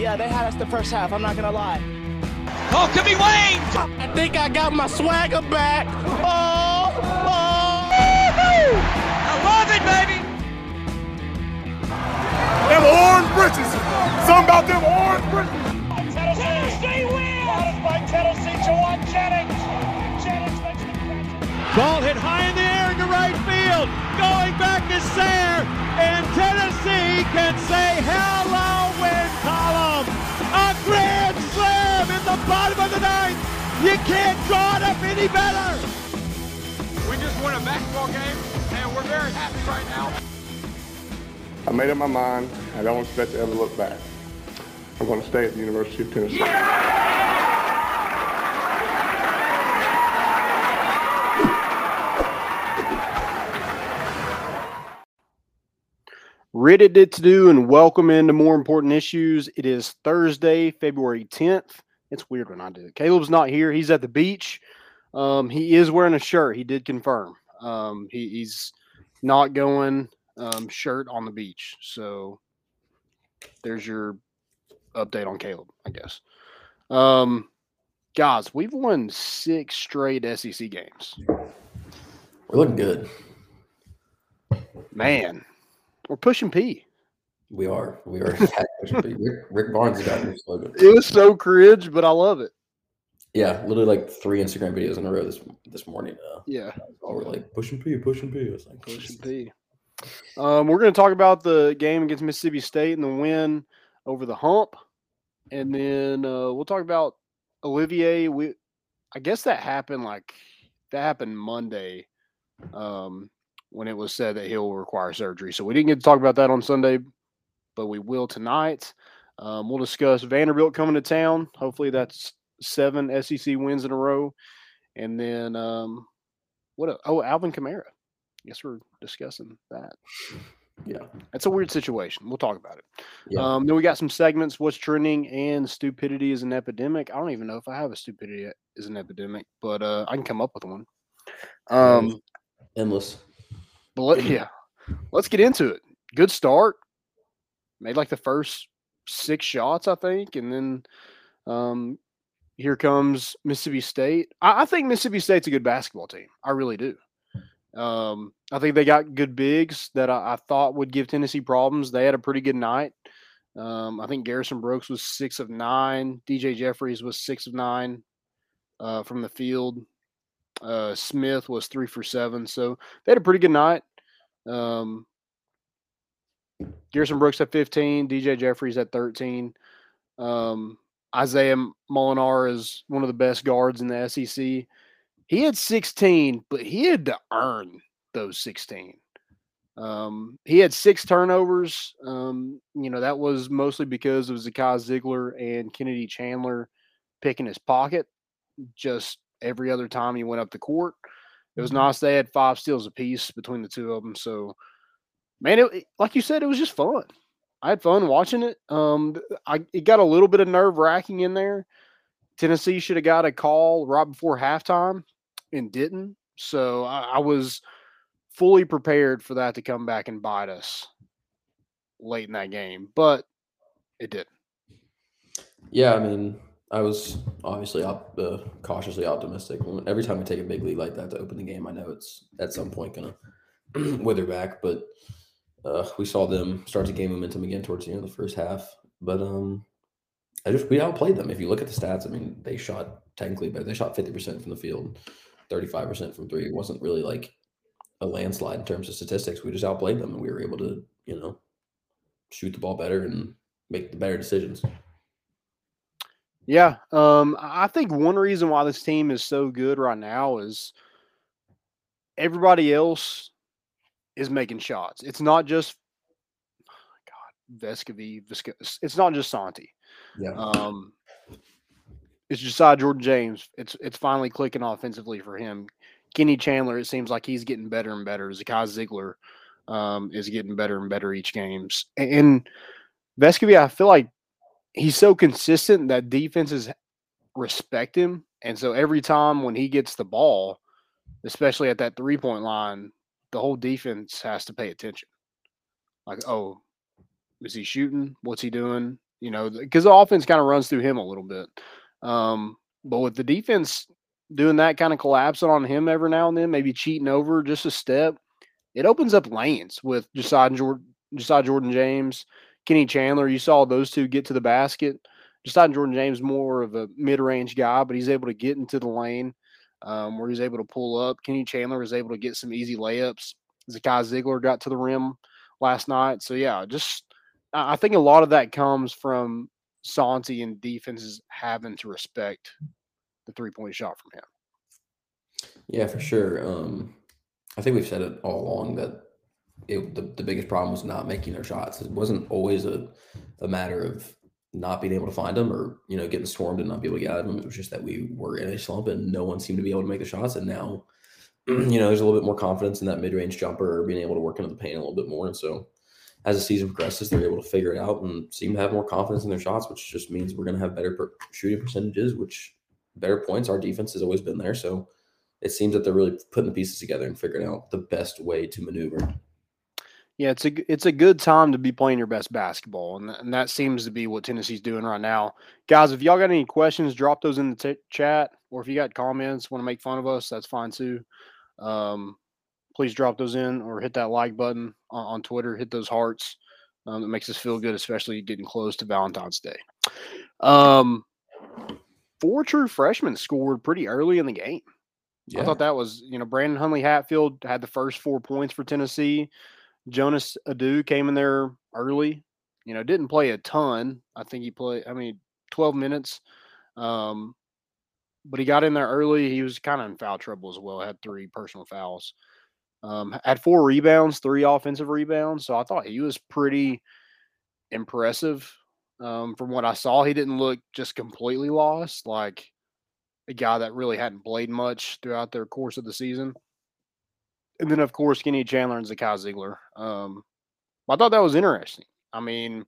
Yeah, they had us the first half. I'm not gonna lie. Oh, could be Wayne. I think I got my swagger back. Oh, oh. I love it, baby. Them orange britches. Something about them orange britches. Tennessee wins. by Tennessee, Jauan Jennings. Jennings makes the catch. Ball hit high in the air into right field. Going back to Sayre. And Tennessee can say hello, the bottom of the ninth. You can't draw it up any better. We just won a basketball game, and we're very happy right now. I made up my mind. I don't expect to ever look back. I'm going to stay at the University of Tennessee. Reddit did to do and welcome into more important issues. It is Thursday, February 10th. It's weird when I do it. Caleb's not here. He's at the beach. Um, he is wearing a shirt. He did confirm. Um, he, he's not going um, shirt on the beach. So there's your update on Caleb, I guess. Um, guys, we've won six straight SEC games. We're looking good. Man, we're pushing P. We are. We are. Rick, Rick Barnes got new slogan. It was so cringe, but I love it. Yeah, literally like three Instagram videos in a row this this morning. Uh, Yeah. all were like pushing P, pushing P. I was like, Pushing P. Um, we're going to talk about the game against Mississippi State and the win over the hump, and then uh, we'll talk about Olivier. We, I guess that happened like that happened Monday, um, when it was said that he'll require surgery. So we didn't get to talk about that on Sunday, but we will tonight. Um, we'll discuss Vanderbilt coming to town. Hopefully, that's seven SEC wins in a row, and then um, what? a- Oh, Alvin Kamara. Guess we're discussing that. Yeah. That's a weird situation. We'll talk about it. Yeah. Um, then we got some segments. What's trending and stupidity is an epidemic. I don't even know if I have a stupidity is an epidemic, but uh, I can come up with one. Um, endless. but let, yeah, let's get into it. Good start. Made like the first six shots, I think, and then um, here comes Mississippi State. I, I think Mississippi State's a good basketball team. I really do. Um, I think they got good bigs that I, I thought would give Tennessee problems. They had a pretty good night. Um, I think Garrison Brooks was six of nine. DJ Jeffries was six of nine uh, from the field. Uh, Smith was three for seven. So they had a pretty good night. Um, Garrison Brooks at 15, DJ Jeffries at 13. Um, Isaiah Molinar is one of the best guards in the SEC. He had 16, but he had to earn those 16. Um, he had six turnovers. Um, you know, that was mostly because of Zakai Zeigler and Kennedy Chandler picking his pocket just every other time he went up the court. It was nice. They had five steals apiece between the two of them. So, man, it, like you said, it was just fun. I had fun watching it. Um, I it got a little bit of nerve wracking in there. Tennessee should have got a call right before halftime and didn't. So I, I was fully prepared for that to come back and bite us late in that game, but it didn't. Yeah, I mean, I was obviously op- uh, cautiously optimistic. Every time we take a big lead like that to open the game, I know it's at some point gonna wither back. But uh, we saw them start to gain momentum again towards the end of the first half. But um, I just we outplayed them. If you look at the stats, I mean, they shot technically better. They shot fifty percent from the field, thirty five percent from three. It wasn't really like a landslide in terms of statistics. We just outplayed them, and we were able to, you know, shoot the ball better and make the better decisions. Yeah, um, I I think one reason why this team is so good right now is everybody else is making shots. It's not just God Vescovi. Visco- It's not just Santi. Yeah. Um, it's Josiah Jordan James. It's it's finally clicking offensively for him. Kenny Chandler, it seems like he's getting better and better. Zakai Zeigler um, is getting better and better each games. And, and Vescovi, I feel like he's so consistent that defenses respect him. And so every time when he gets the ball, especially at that three point line, the whole defense has to pay attention. Like, oh, is he shooting? What's he doing? you know, because the offense kind of runs through him a little bit. Um, but with the defense doing that kind of collapsing on him every now and then, maybe cheating over just a step, it opens up lanes with Josiah Jordan, Josiah Jordan James, Kenny Chandler. You saw those two get to the basket. Josiah Jordan James more of a mid-range guy, but he's able to get into the lane um, where he's able to pull up. Kenny Chandler was able to get some easy layups. Zakai Zeigler got to the rim last night. So yeah, just I think a lot of that comes from Santi and defenses having to respect the three point shot from him. Yeah, for sure. Um, I think we've said it all along that it, the, the biggest problem was not making their shots. It wasn't always a, a matter of not being able to find them or, you know, getting swarmed and not be able to get them. It was just that we were in a slump and no one seemed to be able to make the shots. And now, you know, there's a little bit more confidence in that mid range jumper or being able to work into the paint a little bit more. And so as the season progresses, they're able to figure it out and seem to have more confidence in their shots, which just means we're going to have better per- shooting percentages, which better points. Our defense has always been there. So it seems that they're really putting the pieces together and figuring out the best way to maneuver. Yeah, it's a it's a good time to be playing your best basketball, and, and that seems to be what Tennessee's doing right now. Guys, if y'all got any questions, drop those in the t- chat, or if you got comments, want to make fun of us, that's fine too. Um, please drop those in or hit that like button on, on Twitter. Hit those hearts. Um, it makes us feel good, especially getting close to Valentine's Day. Um, four true freshmen scored pretty early in the game. Yeah. I thought that was, you know, Brandon Huntley Hatfield had the first four points for Tennessee. Jonas Aidoo came in there early. You know, didn't play a ton. I think he played, I mean, 12 minutes. Um, but he got in there early. He was kind of in foul trouble as well. Had three personal fouls. Um, had four rebounds, three offensive rebounds. So I thought he was pretty impressive. Um, from what I saw, he didn't look just completely lost, like a guy that really hadn't played much throughout their course of the season. And then, of course, Kenny Chandler and Zakai Zeigler. Um, I thought that was interesting. I mean,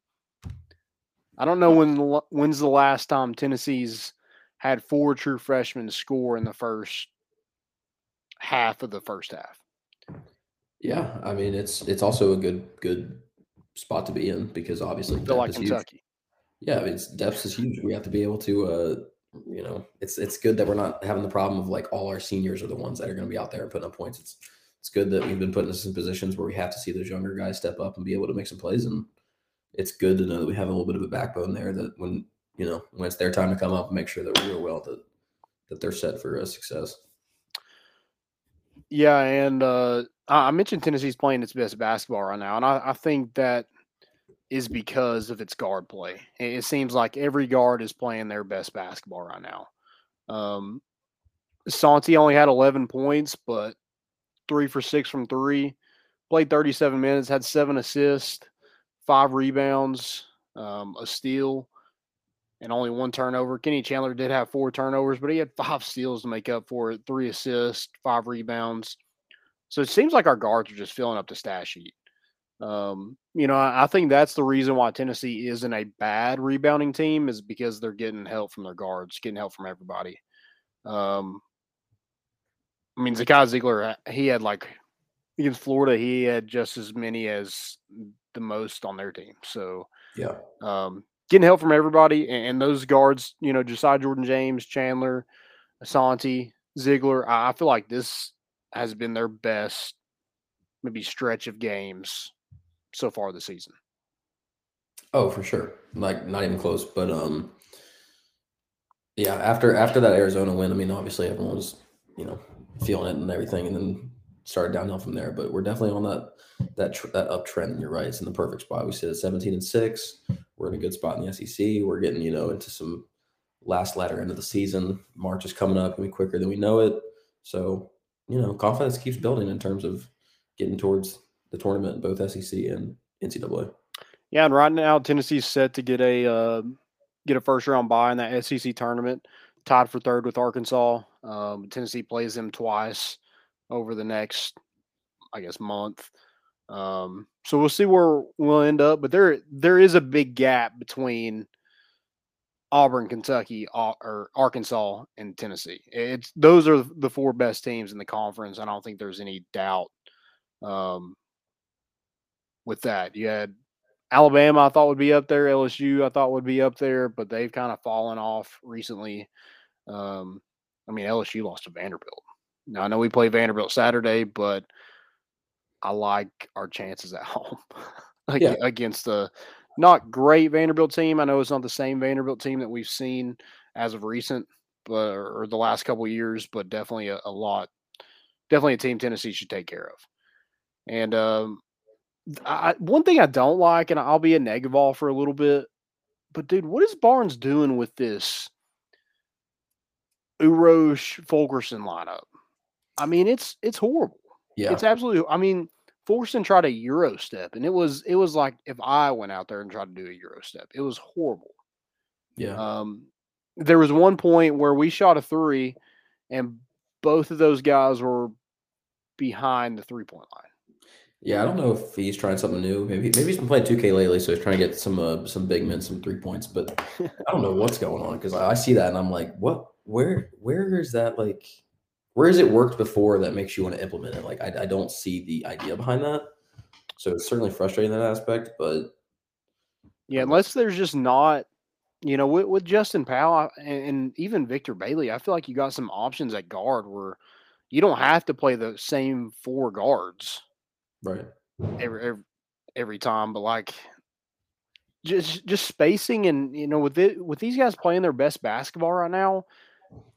I don't know when when's the last time Tennessee's had four true freshmen score in the first half of the first half. Yeah, I mean it's it's also a good good spot to be in because obviously depth like is Kentucky. Huge. Yeah, I mean, it's depth is huge. We have to be able to, uh, you know, it's it's good that we're not having the problem of like all our seniors are the ones that are going to be out there and putting up points. It's it's good that we've been putting us in positions where we have to see those younger guys step up and be able to make some plays. And it's good to know that we have a little bit of a backbone there that when you know when it's their time to come up, make sure that we're well that that they're set for a success. Yeah, and uh, I mentioned Tennessee's playing its best basketball right now, and I, I think that is because of its guard play. It seems like every guard is playing their best basketball right now. Um, Santi only had 11 points, but three for six from three. Played 37 minutes, had seven assists, five rebounds, um, a steal, and only one turnover. Kenny Chandler did have four turnovers, but he had five steals to make up for it, three assists, five rebounds. So it seems like our guards are just filling up the stat sheet. Um, you know, I, I, think that's the reason why Tennessee isn't a bad rebounding team is because they're getting help from their guards, getting help from everybody. Um, I mean, Zakai Zeigler, uh, he had like against Florida, he had just as many as the most on their team. So, yeah, um, getting help from everybody, and, and those guards, you know, Josiah Jordan James, Chandler, Asante, Zeigler. I, I feel like this has been their best, maybe stretch of games so far this season. Oh, for sure. Like not even close. But um yeah, after after that Arizona win, I mean obviously everyone was, you know, feeling it and everything and then started downhill from there. But we're definitely on that that tr- that uptrend. You're right. It's in the perfect spot. We sit at 17 and 6. We're in a good spot in the SEC. We're getting, you know, into some last ladder end of the season. March is coming up, I mean quicker than we know it. So, you know, confidence keeps building in terms of getting towards the tournament, both SEC and NCAA. Yeah, and right now Tennessee's set to get a uh, get a first round bye in that SEC tournament, tied for third with Arkansas. Um, Tennessee plays them twice over the next, I guess, month. Um, so we'll see where we'll end up. But there there is a big gap between Auburn, Kentucky, or Arkansas, and Tennessee. It's those are the four best teams in the conference. I don't think there's any doubt um, with that. You had Alabama, I thought would be up there. LSU, I thought would be up there, but they've kind of fallen off recently. Um, I mean, LSU lost to Vanderbilt. Now I know we play Vanderbilt Saturday, but I like our chances at home Yeah. against the not great Vanderbilt team. I know it's not the same Vanderbilt team that we've seen as of recent, but or the last couple of years, but definitely a, a lot, definitely a team Tennessee should take care of. And um, I, one thing I don't like, and I'll be a negative all for a little bit, but dude, what is Barnes doing with this Uros Fulkerson lineup? I mean, it's it's horrible. Yeah. It's absolutely. I mean, Fulkerson tried a Euro step, and it was it was like if I went out there and tried to do a Euro step, it was horrible. yeah. Um, there was one point where we shot a three, and both of those guys were behind the three point line. Yeah, I don't know if he's trying something new. Maybe maybe he's been playing 2K lately, so he's trying to get some uh, some big men, some three points. But I don't know what's going on because I, I see that and I'm like, what? Where where is that like? Where has it worked before that makes you want to implement it? Like I, I don't see the idea behind that. So it's certainly frustrating that aspect, but Yeah, unless there's just not, you know, with, with Justin Powell and, and even Victor Bailey, I feel like you got some options at guard where you don't have to play the same four guards right. every every, every time, but like just just spacing and you know with it with these guys playing their best basketball right now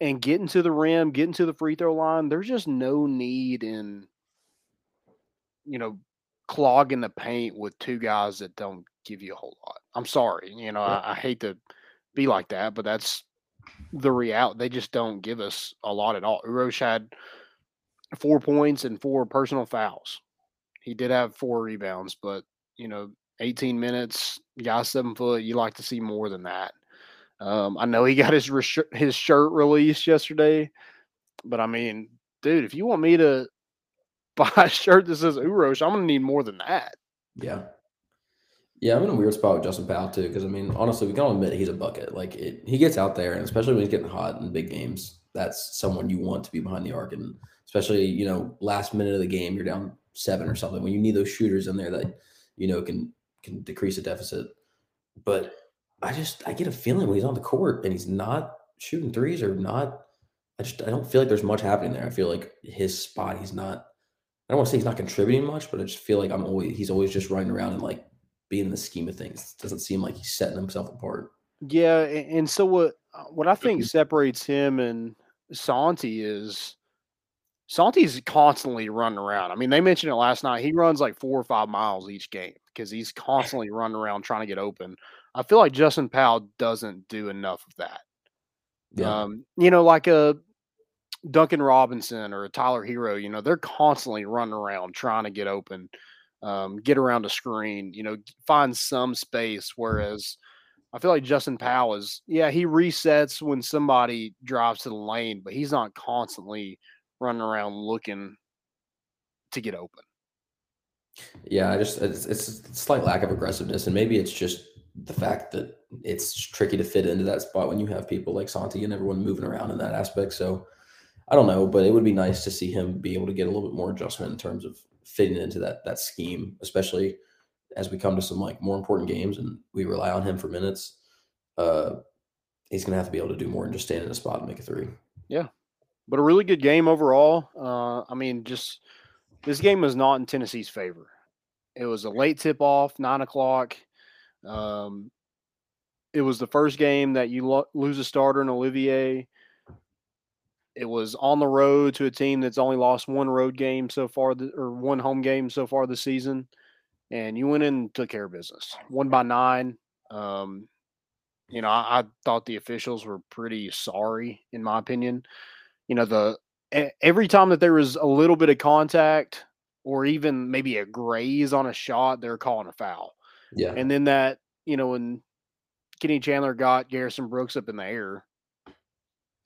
and getting to the rim, getting to the free throw line, there's just no need in you know clogging the paint with two guys that don't give you a whole lot. I'm sorry, you know, Yeah. I, I hate to be like that, but that's the reality. They just don't give us a lot at all. Uros had four points and four personal fouls. He did have four rebounds, but you know, 18 minutes, guy seven foot. You like to see more than that. Um, I know he got his his shirt released yesterday, but I mean, dude, if you want me to buy a shirt that says Uros, I'm gonna need more than that. Yeah. Yeah, I'm in a weird spot with Justin Powell too, because I mean, honestly, we can all admit he's a bucket. Like it, he gets out there, and especially when he's getting hot in big games, that's someone you want to be behind the arc, and especially you know last minute of the game, you're down seven or something. When you need those shooters in there that you know can can decrease the deficit. But I just I get a feeling when he's on the court and he's not shooting threes or not. I just I don't feel like there's much happening there. I feel like his spot, he's not. I don't want to say he's not contributing much, but I just feel like I'm always he's always just running around and like being in the scheme of things. It doesn't seem like he's setting himself apart. Yeah, and so what? uh, What I think separates him and Santi is Santi's constantly running around. I mean, they mentioned it last night. He runs like four or five miles each game because he's constantly running around trying to get open. I feel like Justin Powell doesn't do enough of that. Yeah. Um, you know, like a Duncan Robinson or a Tyler Herro, you know, they're constantly running around trying to get open, um, get around a screen, you know, find some space. Whereas I feel like Justin Powell is, yeah, he resets when somebody drives to the lane, but he's not constantly running around looking to get open. Yeah, I just it's, it's a slight lack of aggressiveness, and maybe it's just the fact that it's tricky to fit into that spot when you have people like Santi and everyone moving around in that aspect. So I don't know, but it would be nice to see him be able to get a little bit more adjustment in terms of fitting into that that scheme, especially as we come to some like more important games and we rely on him for minutes. Uh, he's gonna have to be able to do more than just stand in a spot and make a three. Yeah, But a really good game overall. Uh, I mean, just this game was not in Tennessee's favor. It was a late tip off, nine o'clock. Um, it was the first game that you lo- lose a starter in Olivier. It was on the road to a team that's only lost one road game so far, th- or one home game so far this season, and you went in and took care of business. One by nine. Um, you know, I, I thought the officials were pretty sorry, in my opinion. You know, the every time that there was a little bit of contact or even maybe a graze on a shot, they're calling a foul. Yeah, And then that, you know, when Kenny Chandler got Garrison Brooks up in the air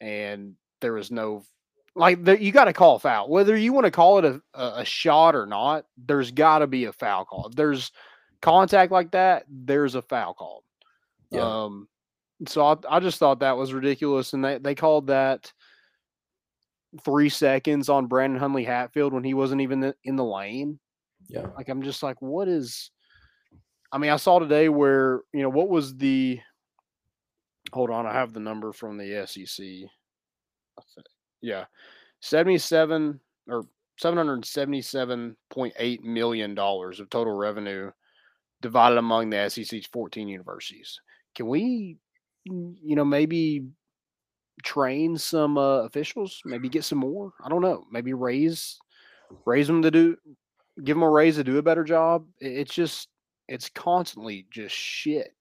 and there was no like the, you got to call a foul. Whether you want to call it a, a, shot or not there's got to be a foul call. If there's contact like that there's a foul call Yeah. um so I, I just thought that was ridiculous and they, they called that three seconds on brandon huntley hatfield when he wasn't even in the lane. Yeah. like I'm just like, what is I mean, I saw today where you know what was the. Hold on, I have the number from the SEC. Yeah, seventy-seven or seven hundred seventy-seven point eight million dollars of total revenue divided among the SEC's fourteen universities. Can we, mm, you know, maybe train some uh, officials? Maybe get some more. I don't know. Maybe raise raise them to do, give them a raise to do a better job. It's just it's constantly just shit.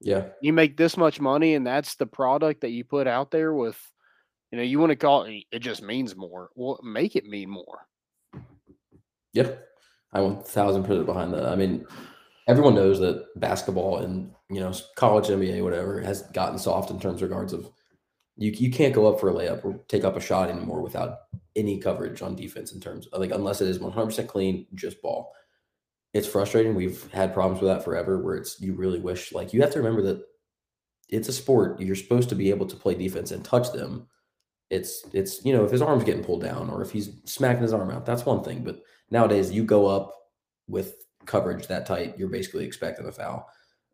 Yeah. You make this much money, and that's the product that you put out there with. You know, you want to call it, it just means more. Well, make it mean more. Yep. I one thousand percent behind that. I mean, everyone knows that basketball and you know college NBA whatever has gotten soft in terms of regards of you you can't go up for a layup or take up a shot anymore without any coverage on defense in terms of like unless it is one hundred percent clean, just ball. It's frustrating. We've had problems with that forever. Where it's you really wish like you have to remember that it's a sport. You're supposed to be able to play defense and touch them. It's it's you know if his arm's getting pulled down or if he's smacking his arm out, that's one thing. But nowadays you go up with coverage that tight, you're basically expecting a foul.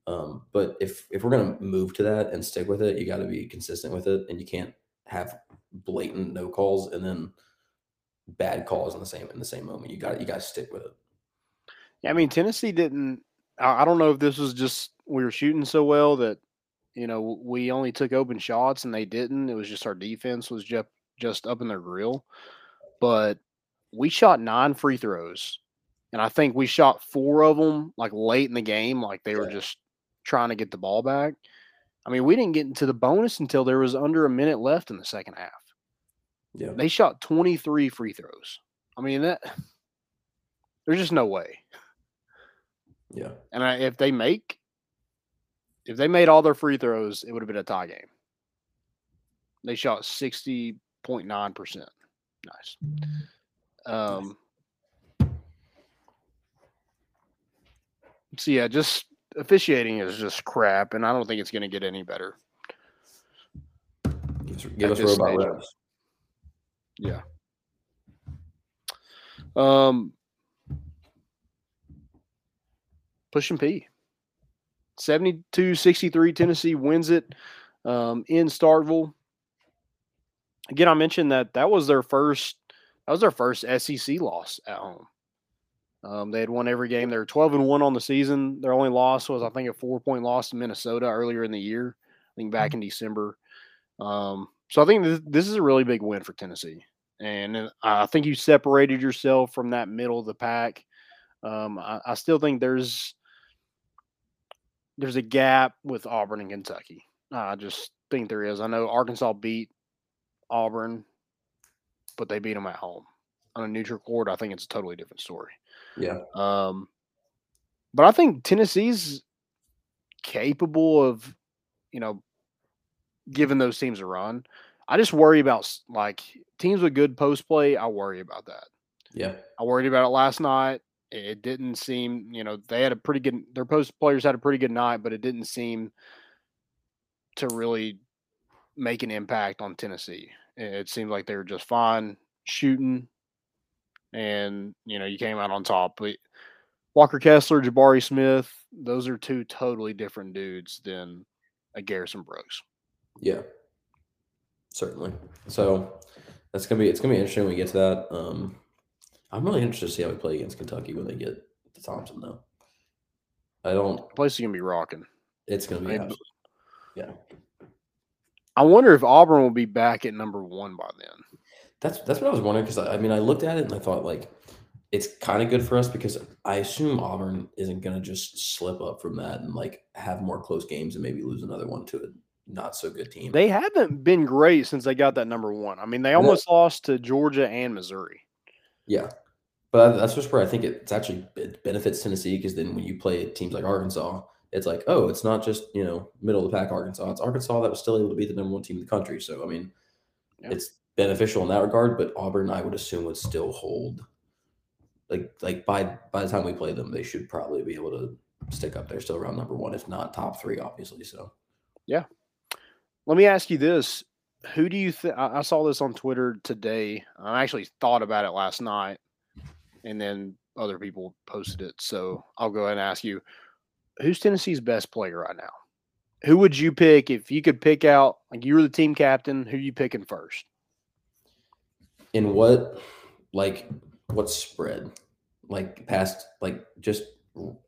Um, but if if we're gonna move to that and stick with it, you got to be consistent with it, and you can't have blatant no calls and then bad calls in the same in the same moment. You got you got to stick with it. Yeah, I mean, Tennessee didn't. I don't know if this was just we were shooting so well that you know we only took open shots and they didn't. It was just our defense was just just up in their grill. But we shot nine free throws, and I think we shot four of them like late in the game, like they were just trying to get the ball back. I mean, we didn't get into the bonus until there was under a minute left in the second half. Yeah, They shot 23 free throws. I mean, that there's just no way. Yeah, And I, if they make, if they made all their free throws, it would have been a tie game. They shot 60.9%. Nice. Um, so, yeah, just officiating is just crap. And I don't think it's going to get any better. give us, give At us this robot reps. Yeah. Um, pushing P. 72 63 Tennessee wins it um, in Starkville. Again, I mentioned that that was their first that was their first SEC loss at home. Um, they had won every game. They were 12 and 1 on the season. Their only loss was, I think, a four point loss to Minnesota earlier in the year, I think back in December. Um, so I think this, this is a really big win for Tennessee. And uh, I think you separated yourself from that middle of the pack. Um, I, I still think there's there's a gap with Auburn and Kentucky. I just think there is. I know Arkansas beat Auburn, but they beat them at home on a neutral court. I think it's a totally different story. Yeah, Um, but I think Tennessee's capable of, you know, giving those teams a run. I just worry about like teams with good post play. I worry about that. yeah, I worried about it last night. It didn't seem, you know, they had a pretty good. Their post players had a pretty good night, but it didn't seem to really make an impact on Tennessee. It seemed like they were just fine shooting, and you know, you came out on top. But Walker Kessler, Jabari Smith, those are two totally different dudes than a Garrison Brooks. yeah. Certainly. So that's gonna be it's gonna be interesting when we get to that. Um, I'm really interested to see how we play against Kentucky when they get to Thompson, though. I don't. The place is gonna be rocking. It's gonna be. I mean, yeah. I wonder if Auburn will be back at number one by then. That's that's what I was wondering because I, I mean I looked at it and I thought like it's kind of good for us because I assume Auburn isn't gonna just slip up from that and like have more close games and maybe lose another one to a not so good team. They haven't been great since they got that number one. I mean, they almost lost to Georgia and Missouri. Yeah, but that's just where I think it's actually it benefits Tennessee because then when you play teams like Arkansas, it's like oh it's not just you know middle of the pack Arkansas, it's Arkansas that was still able to be the number one team in the country. So I mean, Yeah. it's beneficial in that regard. But Auburn, I would assume, would still hold. Like like by by the time we play them, they should probably be able to stick up there, still around number one, if not top three, obviously. So yeah. Let me ask you this: Who do you think? I saw this on Twitter today. I actually thought about it last night, and then other people posted it. So I'll go ahead and ask you, who's Tennessee's best player right now? Who would you pick if you could pick out like you were the team captain? Who you picking first? In what, like, what spread? Like past, like just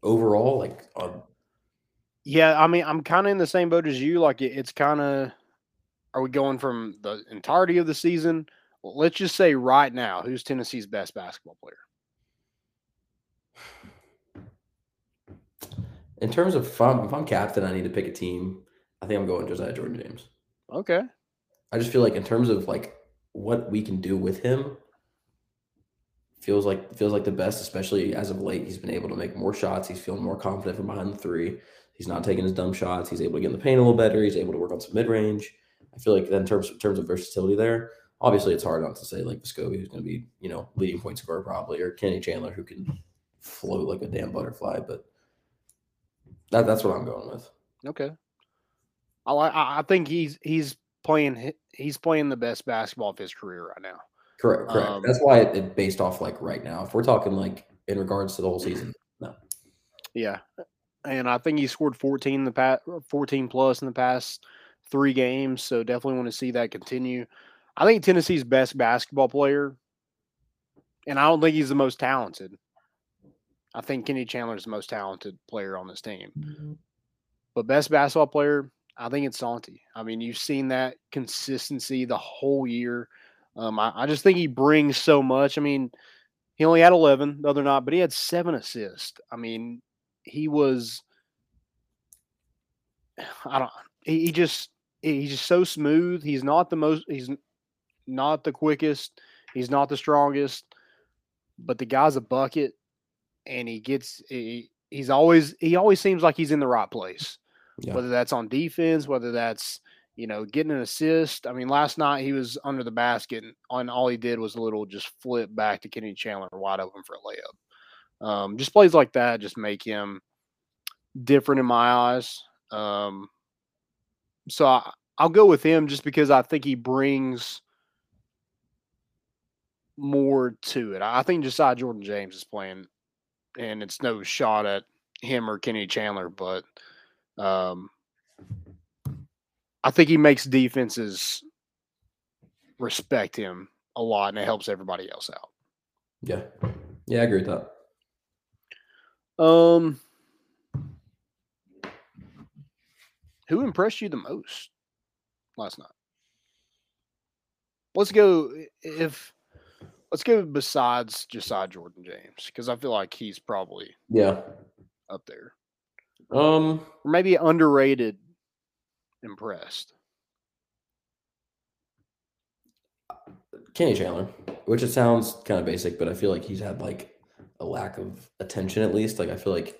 overall, like. Yeah, I mean, I'm kind of in the same boat as you. Like, it, it's kind of. Are we going from the entirety of the season? Well, let's just say right now, who's Tennessee's best basketball player? In terms of if I'm, if I'm captain, I need to pick a team. I think I'm going Josiah Jordan James. Okay. I just feel like in terms of like what we can do with him, feels like feels like the best, especially as of late. He's been able to make more shots. He's feeling more confident from behind the three. He's not taking his dumb shots. He's able to get in the paint a little better. He's able to work on some mid range. I feel like in terms in terms of versatility there, obviously it's hard not to say like Vescovi, who's going to be you know leading point scorer probably, or Kenny Chandler, who can float like a damn butterfly. But that, that's what I'm going with. Okay. I like. I think he's he's playing he's playing the best basketball of his career right now. Correct. Correct. Um, that's why it, it based off like right now. If we're talking like in regards to the whole season, no. Yeah, and I think he scored 14 in the past, 14 plus in the past three games. So definitely want to see that continue. I think Tennessee's best basketball player, and I don't think he's the most talented. I think Kenny Chandler is the most talented player on this team. Mm-hmm. But best basketball player, I think it's Santi. I mean, you've seen that consistency the whole year. Um, I, I, just think he brings so much. I mean, he only had 11 the other night, but he had seven assists. I mean, he was, I don't, he, he just, he's just so smooth. He's not the most, he's not the quickest, he's not the strongest, but the guy's a bucket and he gets, he, he's always, he always seems like he's in the right place yeah. whether that's on defense, whether that's you know getting an assist. I mean, last night he was under the basket, and all he did was a little just flip back to Kenny Chandler wide open for a layup. Um, just plays like that just make him different in my eyes. Um, so I, I'll go with him just because I think he brings more to it. I think Josiah Jordan James is playing, and it's no shot at him or Kenny Chandler, but um, I think he makes defenses respect him a lot, and it helps everybody else out. Yeah, yeah, I agree with that. Um, who impressed you the most last night? Let's go if let's go besides Josiah Jordan James because I feel like he's probably yeah up there. Um, or maybe underrated. Impressed. Kenny Chandler, which it sounds kind of basic, but I feel like he's had like a lack of attention at least. Like I feel like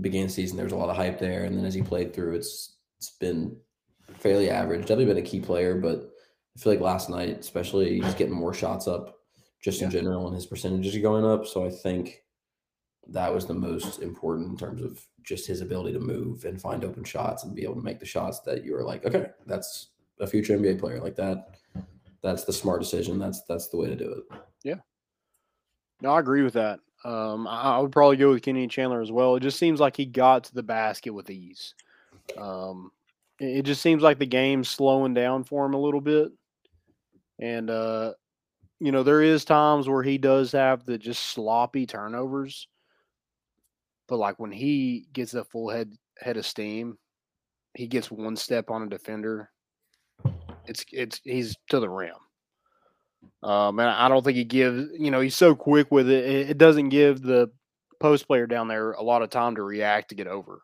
beginning season there was a lot of hype there, and then as he played through, it's it's been fairly average. Definitely been a key player, but I feel like last night, especially, he's getting more shots up just in general, and his percentages are going up. So I think that was the most important in terms of just his ability to move and find open shots and be able to make the shots that you were like, okay, that's a future NBA player like that. That's the smart decision. That's that's the way to do it. Yeah. No, I agree with that. Um, I, I, would probably go with Kenny Chandler as well. It just seems like he got to the basket with ease. Um, it, just seems like the game's slowing down for him a little bit. And uh, you know, there is times where he does have the just sloppy turnovers but like when he gets a full head head of steam, he gets one step on a defender. It's it's he's to the rim. Um, and I don't think he gives. You know, he's so quick with it. It doesn't give the post player down there a lot of time to react to get over.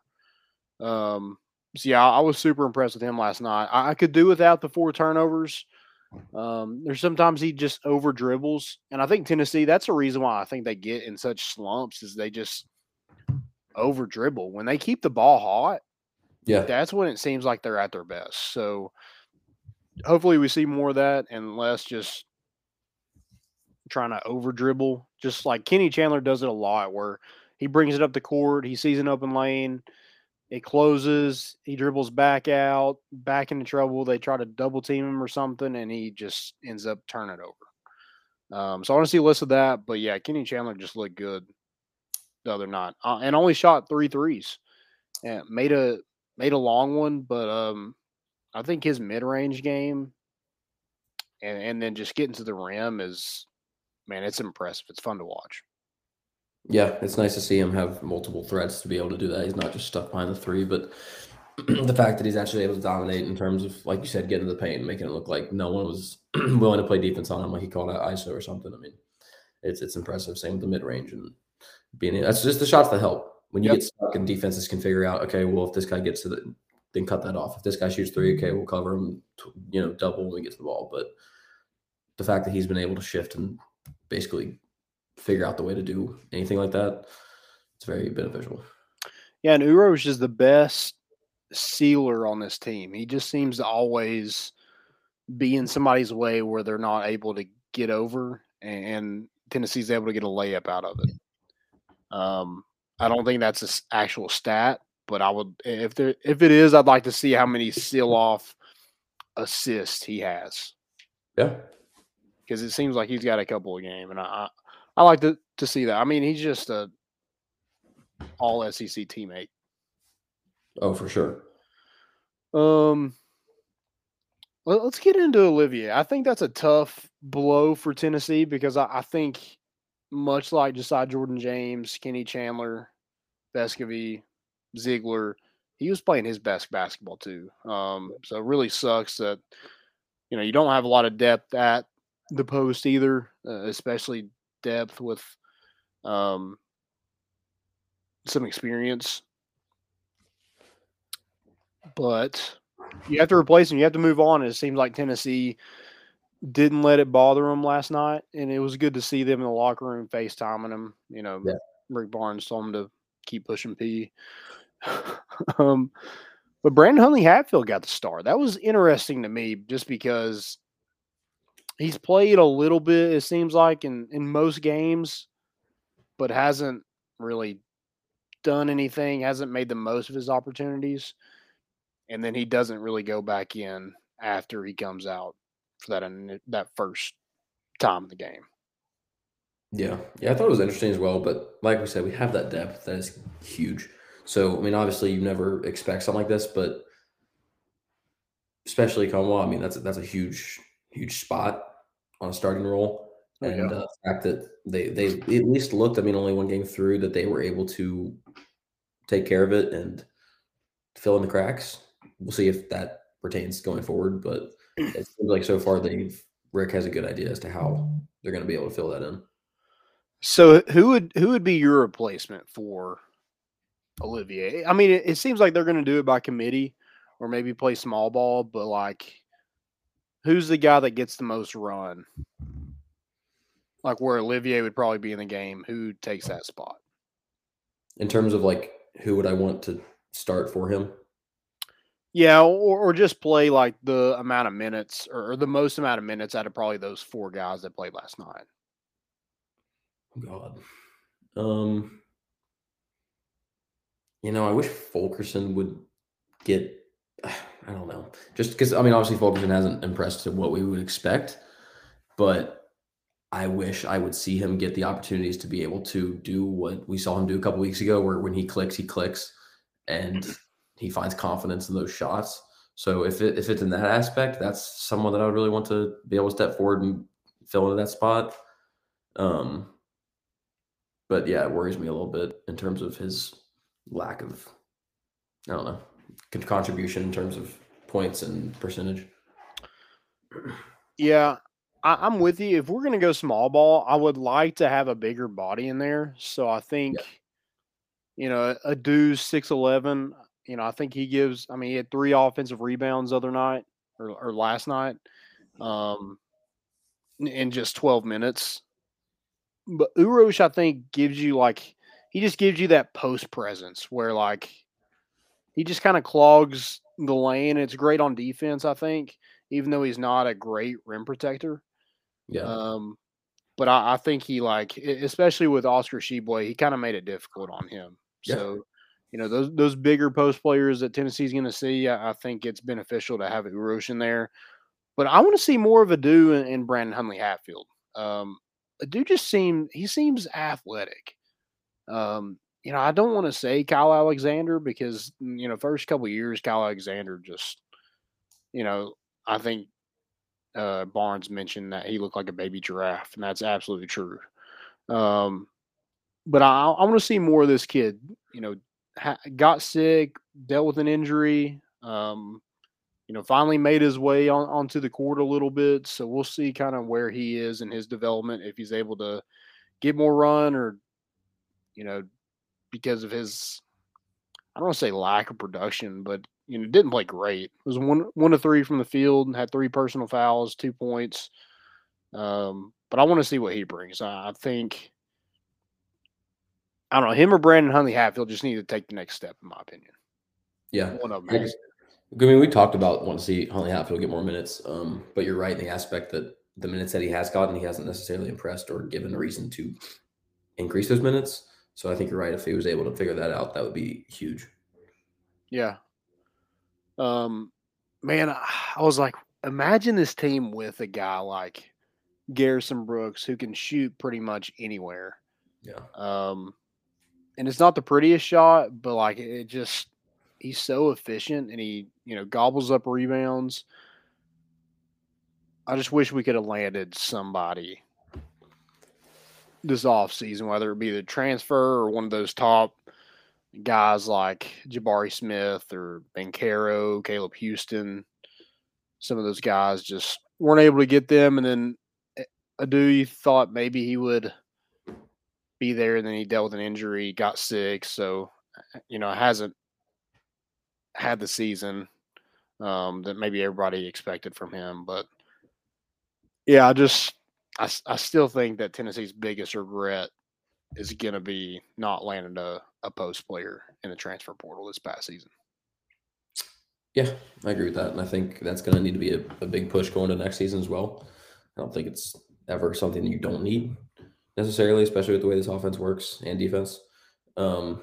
Um, so yeah, I was super impressed with him last night. I, I could do without the four turnovers. Um, there's sometimes he just over dribbles, and I think Tennessee. That's the reason why I think they get in such slumps is they just over dribble. When they keep the ball hot, yeah, that's when it seems like they're at their best. So hopefully we see more of that and less just trying to over dribble. Just like Kenny Chandler does it a lot where he brings it up the court, he sees an open lane, it closes, he dribbles back out, back into trouble. They try to double team him or something, and he just ends up turning it over. Um, so I want to see a list of that. But yeah, Kenny Chandler just looked good the other night, uh, and only shot three threes. Yeah, made a made a long one, but um, I think his mid range game and and then just getting to the rim is man, it's impressive. It's fun to watch. Yeah, it's nice to see him have multiple threats to be able to do that. He's not just stuck behind the three, but the fact that he's actually able to dominate in terms of, like you said, getting to the paint and making it look like no one was willing to play defense on him, like he called out ISO or something. I mean, it's it's impressive. Same with the mid range and being that's just the shots that help. When you yep. get stuck and defenses can figure out, okay, well, if this guy gets to the, then cut that off. If this guy shoots three, okay, we'll cover him, you know, double when we get to the ball. But the fact that he's been able to shift and basically figure out the way to do anything like that, it's very beneficial. Yeah, and Uro is just the best sealer on this team. He just seems to always be in somebody's way where they're not able to get over, and Tennessee's able to get a layup out of it. Um, I don't think that's an actual stat, but I would if there if it is, I'd like to see how many seal off assists he has. Yeah, because it seems like he's got a couple of game, and I I like to to see that. I mean, he's just a all SEC teammate. Oh, for sure. Um, well, let's get into Olivier. I think that's a tough blow for Tennessee because I, I think, much like Josiah Jordan James, Kenny Chandler, Vescovi, Zeigler, he was playing his best basketball too. Um, so it really sucks that you know you don't have a lot of depth at the post either, uh, especially depth with um, some experience. But you have to replace him. You have to move on. It seems like Tennessee didn't let it bother them last night, and it was good to see them in the locker room FaceTiming him. You know, yeah. Rick Barnes told him to keep pushing P. um, but Brandon Huntley Hatfield got the star. That was interesting to me, just because he's played a little bit. It seems like in in most games, but hasn't really done anything. Hasn't made the most of his opportunities, and then he doesn't really go back in after he comes out for that that first time of the game. Yeah, yeah, I thought it was interesting as well. But like we said, we have that depth that is huge. So I mean, obviously, you never expect something like this, but especially Nkamhoua, I mean, that's that's a huge huge spot on a starting role. And uh, the fact that they they at least looked, I mean, only one game through that they were able to take care of it and fill in the cracks. We'll see if that pertains going forward, but it seems like so far they've Rick has a good idea as to how they're going to be able to fill that in. So who would who would be your replacement for Olivier? I mean, it, it seems like they're going to do it by committee or maybe play small ball, but like who's the guy that gets the most run? Like where Olivier would probably be in the game, who takes that spot? In terms of like who would I want to start for him? Yeah, or, or just play like the amount of minutes or, or the most amount of minutes out of probably those four guys that played last night. God. Um you know, I wish Fulkerson would get I don't know. Just because I mean, obviously Fulkerson hasn't impressed to what we would expect, but I wish I would see him get the opportunities to be able to do what we saw him do a couple weeks ago, where when he clicks, he clicks, and he finds confidence in those shots. So if it if it's in that aspect, that's someone that I would really want to be able to step forward and fill into that spot. Um, but yeah, it worries me a little bit in terms of his lack of, I don't know, contribution in terms of points and percentage. Yeah, I, am with you. If we're going to go small ball, I would like to have a bigger body in there. So I think, yeah. you know, a dude's six eleven. You know, I think he gives. I mean, he had three offensive rebounds other night or, or last night, um, in just twelve minutes. But Uros, I think, gives you like he just gives you that post presence where like he just kind of clogs the lane. It's great on defense, I think, even though he's not a great rim protector. Yeah. Um, but I, I think he like, especially with Oscar Tshiebwe, he kind of made it difficult on him. Yeah. So, you know, those those bigger post players that Tennessee's going to see, I, I, think it's beneficial to have Uros in there. But I want to see more of Aidoo and, and Brandon Huntley Hatfield. Um, dude just seemed he seems athletic. Um, you know, I don't want to say Kyle Alexander because mm, you know, first couple years, Kyle Alexander just, you know, I think uh, Barnes mentioned that he looked like a baby giraffe, and that's absolutely true. Um, but I, I want to see more of this kid. You know, ha- got sick, dealt with an injury. Um, you know, finally made his way on onto the court a little bit. So we'll see kind of where he is in his development if he's able to get more run or, you know, because of his I don't want to say lack of production, but you know, didn't play great. It was one one of three from the field, and had three personal fouls, two points. Um, but I want to see what he brings. I, I think I don't know him or Brandon Huntley Hatfield just need to take the next step, in my opinion. Yeah, One of them. I mean, we talked about wanting to see Huntley Hatfield get more minutes, um, but you're right in the aspect that the minutes that he has gotten, he hasn't necessarily impressed or given a reason to increase those minutes. So I think you're right. If he was able to figure that out, that would be huge. Yeah. Um, man, I, was like, imagine this team with a guy like Garrison Brooks who can shoot pretty much anywhere. Yeah. Um, and it's not the prettiest shot, but like it just he's so efficient and he you know gobbles up rebounds. I just wish we could have landed somebody this off season, whether it be the transfer or one of those top guys like Jabari Smith or Banchero, Caleb Houstan. Some of those guys just weren't able to get them, and then eh, Aidoo thought maybe he would be there, and then he dealt with an injury, got sick, so uh, you know hasn't had the season um, that maybe everybody expected from him. But yeah, I just I, I still think that Tennessee's biggest regret is going to be not landing a, a post player in the transfer portal this past season. Yeah, I agree with that. And I think that's going to need to be a, a big push going to next season as well. I don't think it's ever something you don't need necessarily, especially with the way this offense works and defense. Um,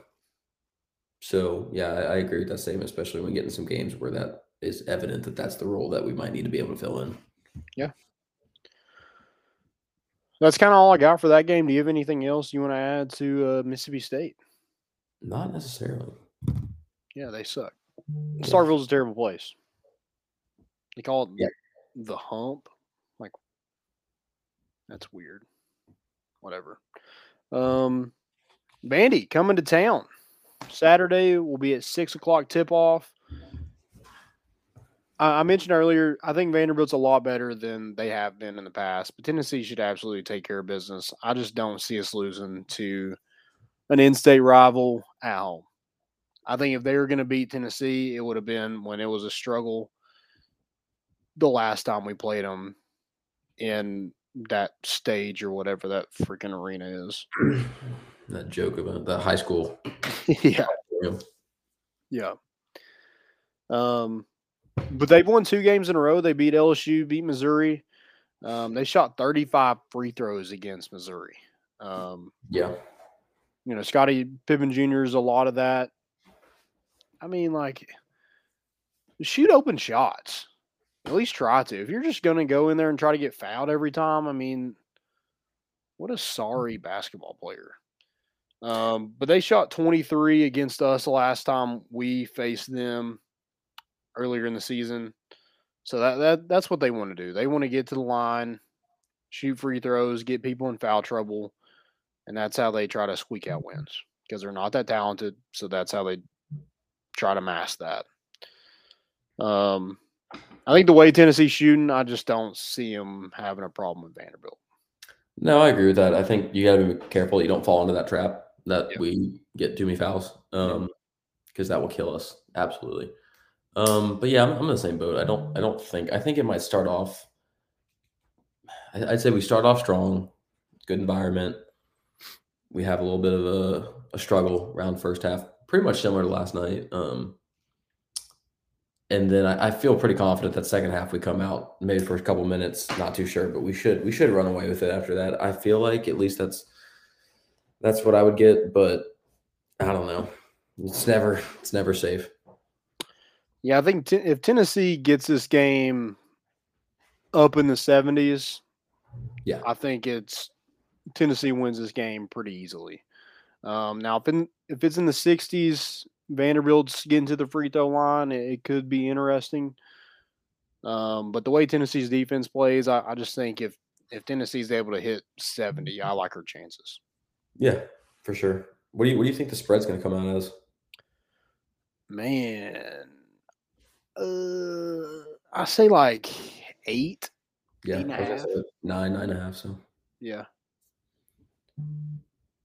so, yeah, I, I agree with that statement, especially when getting some games where that is evident that that's the role that we might need to be able to fill in. That's kind of all I got for that game. Do you have anything else you want to add to uh, Mississippi State? Not necessarily. Yeah, they suck. Starkville's a terrible place. They call it Yeah. the hump. Like, that's weird. Whatever. Um, Vandy coming to town. Saturday will be at six o'clock tip off. I mentioned earlier, I think Vanderbilt's a lot better than they have been in the past, but Tennessee should absolutely take care of business. I just don't see us losing to an in-state rival at home. I think if they were going to beat Tennessee, it would have been when it was a struggle the last time we played them in that stage or whatever that freaking arena is. that joke about the high school. Yeah. Yeah. Um, but they've won two games in a row. They beat LSU, beat Missouri. Um, they shot 35 free throws against Missouri. Um, Yeah. you know, Scotty Pippen Jr. is a lot of that. I mean, like, shoot open shots. At least try to. If you're just going to go in there and try to get fouled every time, I mean, what a sorry basketball player. Um, but they shot 23 against us the last time we faced them earlier in the season. So that, that that's what they want to do. They want to get to the line, shoot free throws, get people in foul trouble, and that's how they try to squeak out wins because they're not that talented. So that's how they try to mask that. Um, I think the way Tennessee's shooting, I just don't see them having a problem with Vanderbilt. No, I agree with that. I think you got to be careful you don't fall into that trap that Yeah. we get too many fouls, um, because that will kill us absolutely. Um, but yeah, I'm, I'm in the same boat. I don't, I don't think. I think it might start off. I'd say we start off strong, good environment. We have a little bit of a, a struggle around first half, pretty much similar to last night. Um, and then I, I feel pretty confident that second half we come out maybe for a couple minutes, not too sure, but we should we should run away with it after that. I feel like at least that's that's what I would get, but I don't know. It's never it's never safe. Yeah, I think t- if Tennessee gets this game up in the 70s, Yeah. I think it's Tennessee wins this game pretty easily. Um, now, if in, if it's in the 60s, Vanderbilt's getting to the free throw line, it, it could be interesting. Um, but the way Tennessee's defense plays, I, I just think if if Tennessee's able to hit 70, I like her chances. Yeah, for sure. What do you what do you think the spread's going to come out as? Man, uh, I say like eight. Yeah, Eight and a I was gonna half. say nine, nine and a half. So Yeah.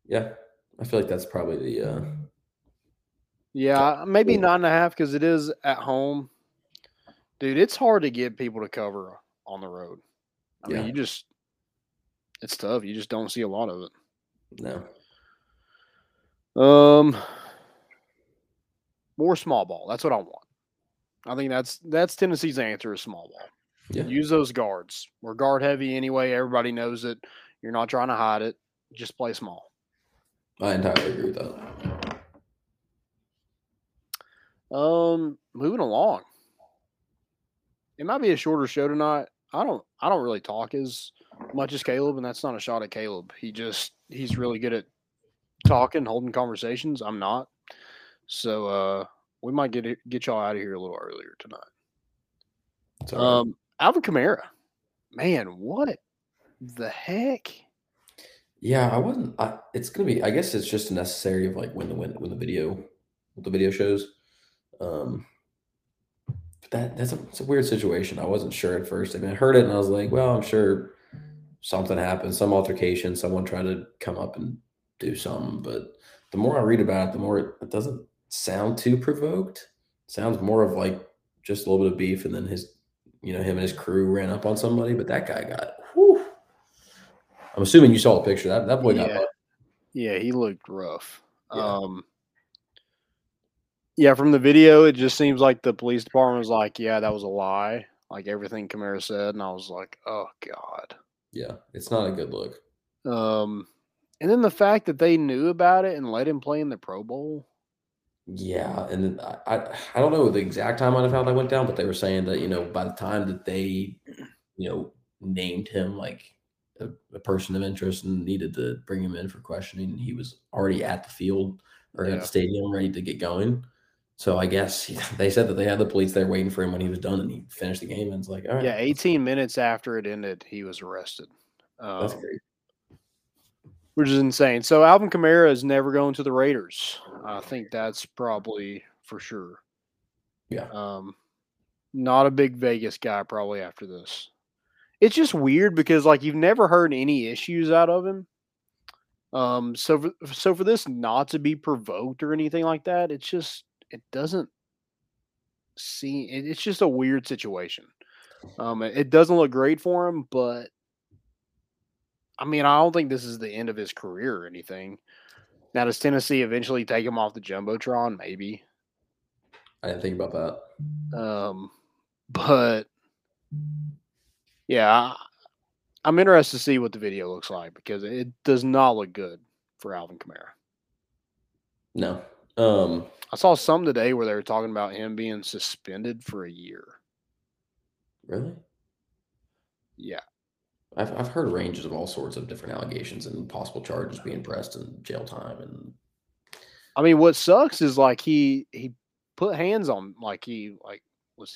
yeah, I feel like that's probably the uh, Yeah, maybe nine and a half because it is at home. Dude, it's hard to get people to cover on the road. I Yeah. mean, you just, it's tough. You just don't see a lot of it. no. Um, more small ball. That's what I want. I think that's that's Tennessee's answer is small ball. Yeah. Use those guards. We're guard heavy anyway. Everybody knows it. You're not trying to hide it. Just play small. I entirely agree with that. Um, moving along. It might be a shorter show tonight. I don't I don't really talk as much as Caleb, and that's not a shot at Caleb. He just he's really good at talking, holding conversations. I'm not. So uh we might get it, get y'all out of here a little earlier tonight. Right. Um Alvin Kamara. Man, what the heck? Yeah, I wasn't. I, it's gonna be. I guess it's just necessary of like when the when, when the video, what the video shows. Um, but that that's a, it's a weird situation. I wasn't sure at first. I mean, I heard it and I was like, well, I'm sure something happened, some altercation, someone tried to come up and do something. But the more I read about it, the more it, it doesn't sound too provoked. Sounds more of like just a little bit of beef, and then his, you know, him and his crew ran up on somebody. But that guy got. Whew, I'm assuming you saw the picture. That that boy got Yeah. Yeah, he looked rough. Yeah. Um Yeah, from the video, it just seems like the police department was like, "Yeah, that was a lie." Like everything Kamara said, and I was like, "Oh God." Yeah, it's not a good look. Um, and then the fact that they knew about it and let him play in the Pro Bowl. Yeah, and then I, I I don't know the exact timeline of how that went down, but they were saying that you know by the time that they you know named him like a, a person of interest and needed to bring him in for questioning, he was already at the field or at the stadium ready to get going. So I guess they said that they had the police there waiting for him when he was done, and he finished the game. And it's like, all right, Yeah, 18 minutes after it ended, he was arrested. that's Um, great. which is insane. So Alvin Kamara is never going to the Raiders. I think that's probably for sure. Yeah. Um, not a big Vegas guy probably after this. It's just weird because like you've never heard any issues out of him. Um, so for, so for this not to be provoked or anything like that, it's just it doesn't seem. It, it's just a weird situation. Um, it, it doesn't look great for him, but I mean, I don't think this is the end of his career or anything. Now, does Tennessee eventually take him off the jumbotron? Maybe. I didn't think about that. Um, but yeah, I- I'm interested to see what the video looks like because it does not look good for Alvin Kamara. No. Um, I saw some today where they were talking about him being suspended for a year. really? Yeah. I've I've heard ranges of all sorts of different allegations and possible charges being pressed and jail time and I mean, what sucks is like he he put hands on like he like was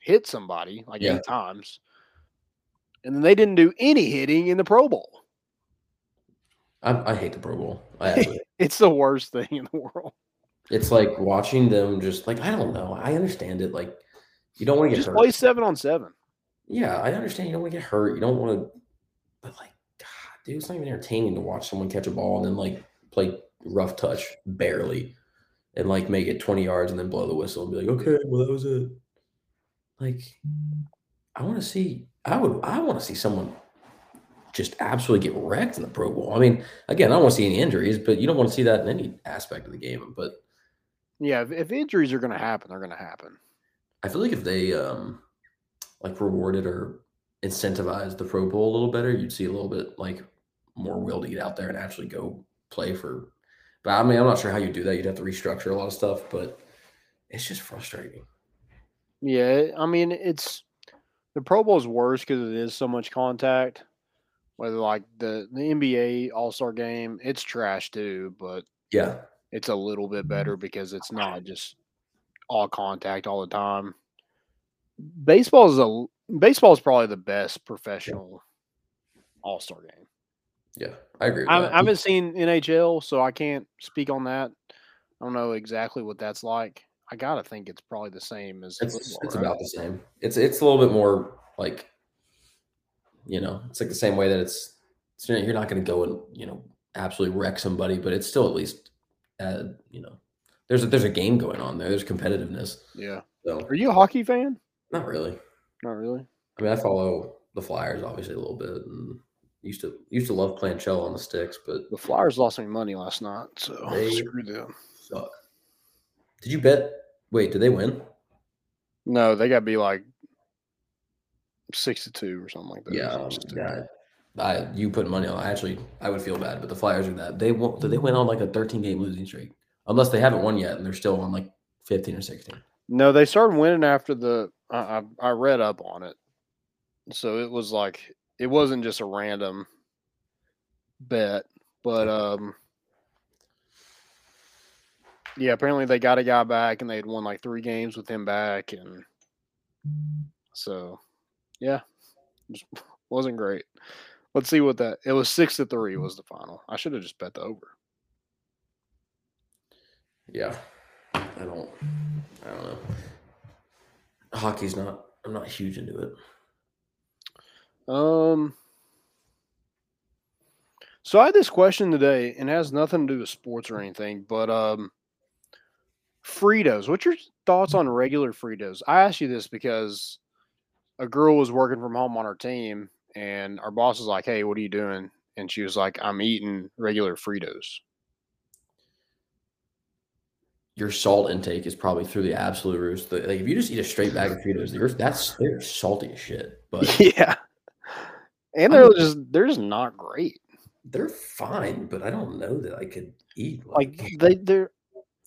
hit somebody like Yeah. eight times, and then they didn't do any hitting in the Pro Bowl. I, I hate the Pro Bowl. I It's the worst thing in the world. it's like watching them just like I don't know. I understand it. Like you don't want to get Just hurt. play seven on seven. Yeah, I understand you don't want to get hurt. You don't want to, but like, God, dude, it's not even entertaining to watch someone catch a ball and then like play rough touch barely, and like make it twenty yards and then blow the whistle and be like, okay, well that was it. Like, I want to see. I would. I want to see someone just absolutely get wrecked in the Pro Bowl. I mean, again, I don't want to see any injuries, but you don't want to see that in any aspect of the game. But Yeah, if, if injuries are going to happen, they're going to happen. I feel like if they um like rewarded or incentivized the Pro Bowl a little better, you'd see a little bit like more will to get out there and actually go play for. But I mean, I'm not sure how you do that. You'd have to restructure a lot of stuff, but it's just frustrating. Yeah, I mean it's the Pro Bowl is worse because it is so much contact. Whether like the the NBA All Star Game, it's trash too, but Yeah, it's a little bit better because it's not just all contact all the time. Baseball is a baseball is probably the best professional All Star game. yeah, I agree. With I, that. I haven't seen NHL, so I can't speak on that. I don't know exactly what that's like. I gotta think it's probably the same as It's football, it's right? about the same. It's it's a little bit more like, you know, it's like the same way that it's. it's you're not going to go and you know absolutely wreck somebody, but it's still at least, uh, you know, there's a, there's a game going on there. There's competitiveness. yeah. So Are you a hockey fan? Not really. Not really. I mean, I follow the Flyers obviously a little bit, and used to used to love playing shell on the sticks, but The Flyers lost me money last night, so They- screw them. suck. Did you bet? Wait, did they win? No, they got to be like six to two or something like that. Yeah, Six um, yeah. I you put money on. Actually, I would feel bad, but the Flyers are that they won't. They went on like a 13 game losing streak, unless they haven't won yet, and they're still on like 15 or 16. No, they started winning after the. I, I read up on it, so it was like it wasn't just a random bet, but um, yeah. Apparently, they got a guy back, and they had won like three games with him back, and so yeah, just wasn't great. Let's see what that. It was six to three was the final. I should have just bet the over. Yeah, I don't. I don't know. Hockey's not. I'm not huge into it. Um. So I had this question today, and it has nothing to do with sports or anything, but um, Fritos. What's your thoughts on regular Fritos? I asked you this because a girl was working from home on our team, and our boss was like, "Hey, what are you doing?" And she was like, "I'm eating regular Fritos." Your salt intake is probably through the absolute roof. Like if you just eat a straight bag of Fritos, you're, that's they're salty as shit. But yeah, and they're just they're just not great. they're fine. But I don't know that I could eat like they they're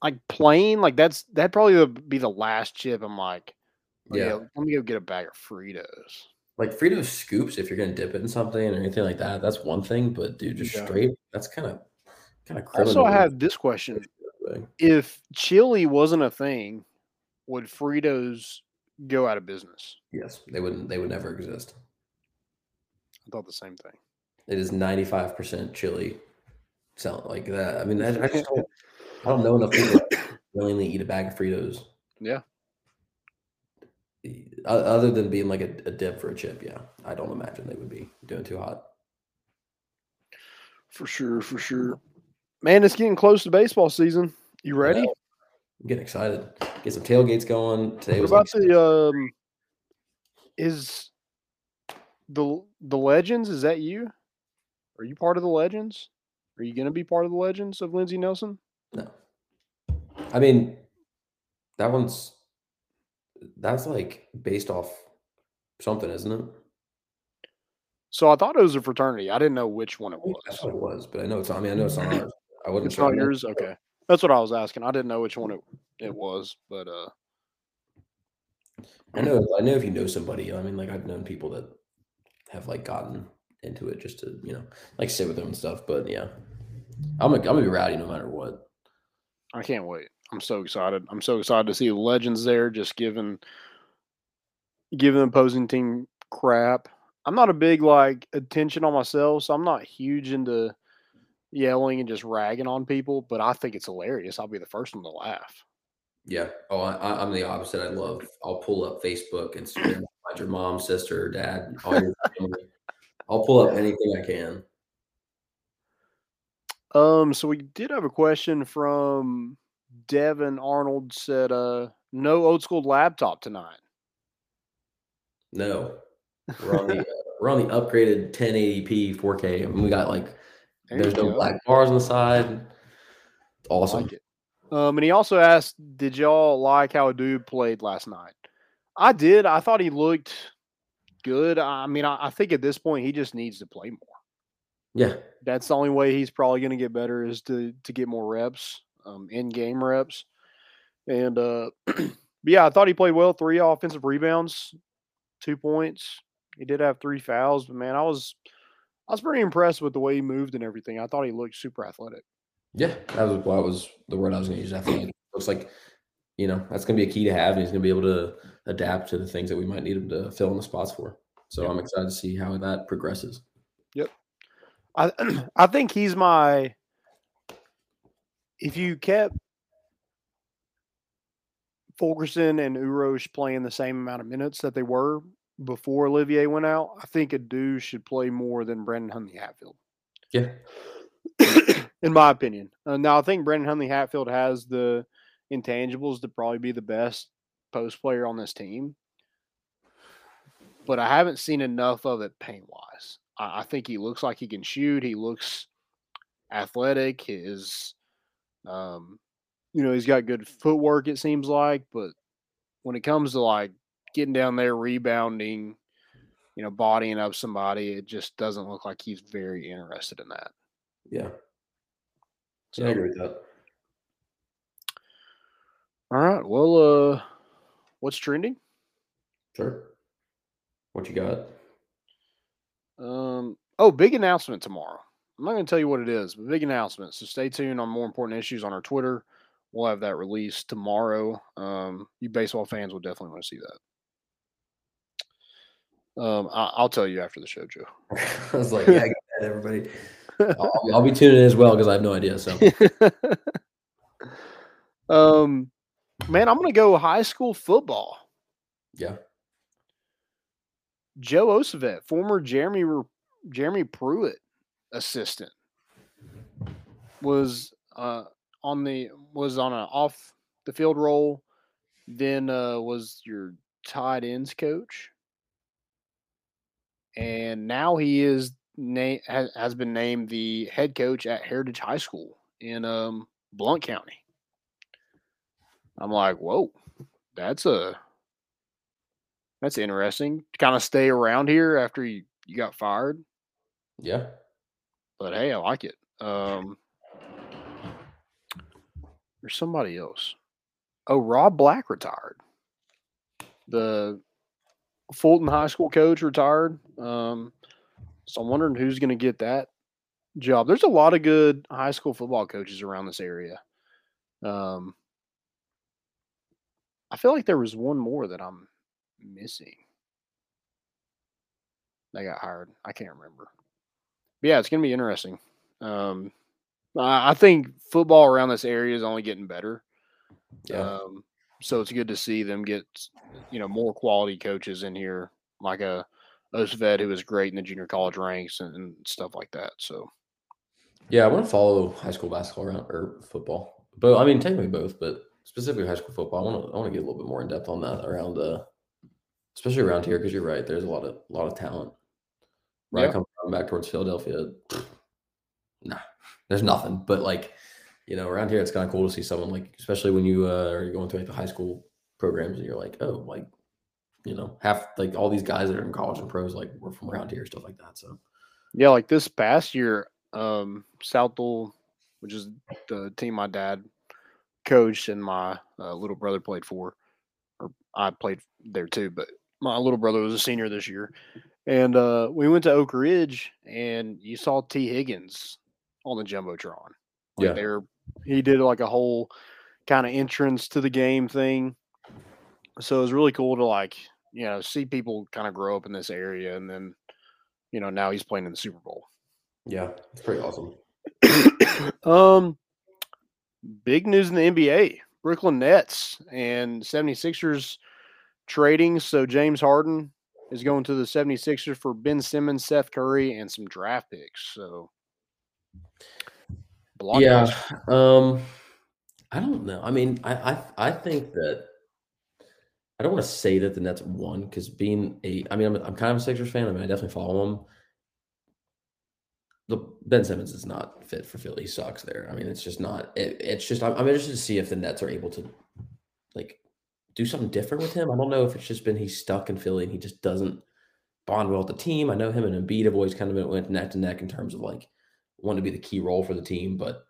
like plain like that's that'd probably would be the last chip i'm like Yeah. yeah let me go get a bag of fritos like Frito scoops if you're gonna dip it in something or anything like that. That's one thing, but dude, just Yeah. straight. That's kind of kind of also i have this question if chili wasn't a thing would fritos go out of business Yes, they wouldn't. They would never exist. i thought the same thing It is 95 percent chili. Sound like that. I mean, I, I just don't. I don't know enough people willingly eat a bag of Fritos. Yeah. Other than being like a, a dip for a chip, yeah, I don't imagine they would be doing too hot. for sure for sure man it's getting close to baseball season you ready. I'm getting excited. Get some tailgates going. Today what was about like, the um is the the legends is that you are you part of the legends are you going to be part of the legends of lindsey nelson No. I mean, that one's that's like based off something, isn't it? So I thought it was a fraternity. I didn't know which one it was. That's what it was, but I know it's. I mean, I know it's not ours. I wasn't It's sure. not yours. Okay, that's what I was asking. I didn't know which one it, it was, but uh, I know. I know if you know somebody. I mean, like I've known people that have like gotten into it just to you know like sit with them and stuff. But yeah, I'm gonna, I'm gonna be rowdy no matter what. I can't wait. I'm so excited. I'm so excited to see the legends there, just giving giving the opposing team crap. I'm not a big like attention on myself, so I'm not huge into yelling and just ragging on people. But I think it's hilarious. I'll be the first one to laugh. Yeah. Oh, I, I'm the opposite. I love. I'll pull up Facebook, Instagram, find your mom, sister, dad, all your family. I'll pull up anything I can. Um, so we did have a question from Devin Arnold said, uh, no old school laptop tonight. No, we're on the uh, we're on the upgraded 1080p 4K. I mean, we got like There there's no go. black bars on the side. Awesome. like. Um, and he also asked, "Did y'all like how a dude played last night?" I did. I thought he looked good. I mean, I, I think at this point he just needs to play more. Yeah, That's the only way he's probably going to get better is to to get more reps, um, in game reps. And uh, yeah, I thought he played well. Three offensive rebounds, two points. He did have three fouls, but man, I was I was pretty impressed with the way he moved and everything. I thought he looked super athletic. Yeah, that was what was the word I was going to use. Athletic. Looks like you know that's going to be a key to have. And he's going to be able to adapt to the things that we might need him to fill in the spots for. So I'm excited to see how that progresses. Yep, I I think he's my. If you kept Fulkerson and Uros playing the same amount of minutes that they were before Olivier went out, I think Aidoo should play more than Brandon Huntley Hatfield. Yeah, in my opinion. Uh, now, I think Brandon Huntley Hatfield has the intangibles to probably be the best post player on this team, but I haven't seen enough of it paint wise. I, I think he looks like he can shoot. He looks athletic. His, um, you know, he's got good footwork. It seems like, but when it comes to like getting down there, rebounding, you know, bodying up somebody, it just doesn't look like he's very interested in that. yeah. So, I agree with that. all right. Well, uh, what's trending? Sure. What you got? Um, oh, big announcement tomorrow. I'm not going to tell you what it is, but big announcement. So stay tuned on more important issues on our Twitter. We'll have that released tomorrow. Um, you baseball fans will definitely want to see that. Um, I, I'll tell you after the show, Joe. I was like, yeah, I got that, everybody. I'll, I'll be tuning in as well because I have no idea. So um, man, I'm going to go high school football. yeah, Joe Osovet, former Jeremy Jeremy Pruitt assistant, was uh, on the was on an off the field role. Then uh, was your tight ends coach, and now he is na- has, been named the head coach at Heritage High School in um, Blount County. I'm like, whoa, that's a that's interesting. To kind of stay around here after you, you got fired. yeah. But hey, I like it. Um there's somebody else. Oh, Rob Black retired. The Fulton High School coach retired. Um, so I'm wondering who's going to get that job. There's a lot of good high school football coaches around this area. Um, I feel like there was one more that I'm missing. They got hired. I can't remember. But yeah, it's going to be interesting. Um, I think football around this area is only getting better. Yeah. Um, so it's good to see them get, you know, more quality coaches in here, like a Osovet who was great in the junior college ranks and, and stuff like that. So Yeah, I want to follow high school basketball around or football, but I mean technically both, but specifically high school football. I want to I want to get a little bit more in depth on that around, uh, especially around here because you're right. There's a lot of a lot of talent. I Yeah. come back towards Philadelphia, nah, there's nothing. But like, you know, around here, it's kind of cool to see someone like, especially when you uh, are going through like the high school programs, and you're like, oh, like, you know, half like all these guys that are in college and pros, like, we're from around here, stuff like that. So yeah, like this past year, um, South Southall, which is the team my dad coached and my uh, little brother played for, or I played there too, but my little brother was a senior this year. And uh, we went to Oak Ridge and you saw Tee Higgins on the Jumbotron. Like Yeah. there he did like a whole kind of entrance to the game thing. So it was really cool to like, you know, see people kind of grow up in this area and then, you know, now he's playing in the Super Bowl. yeah, it's pretty awesome. um big news in the NBA. Brooklyn Nets and 76ers trading. So James Harden is going to the 76ers for Ben Simmons, Seth Curry, and some draft picks. So Yeah. Um I don't know. I mean, I I I think that I don't want to say that the Nets won because being a I mean, I'm, I'm kind of a Sixers fan. I mean, I definitely follow them. The Ben Simmons is not fit for Philly. He sucks there. I mean, it's just not. It, it's just I'm, I'm interested to see if the Nets are able to like do something different with him. I don't know if it's just been he's stuck in Philly and he just doesn't bond well with the team. I know him and Embiid have always kind of been went neck to neck in terms of like wanting to be the key role for the team, but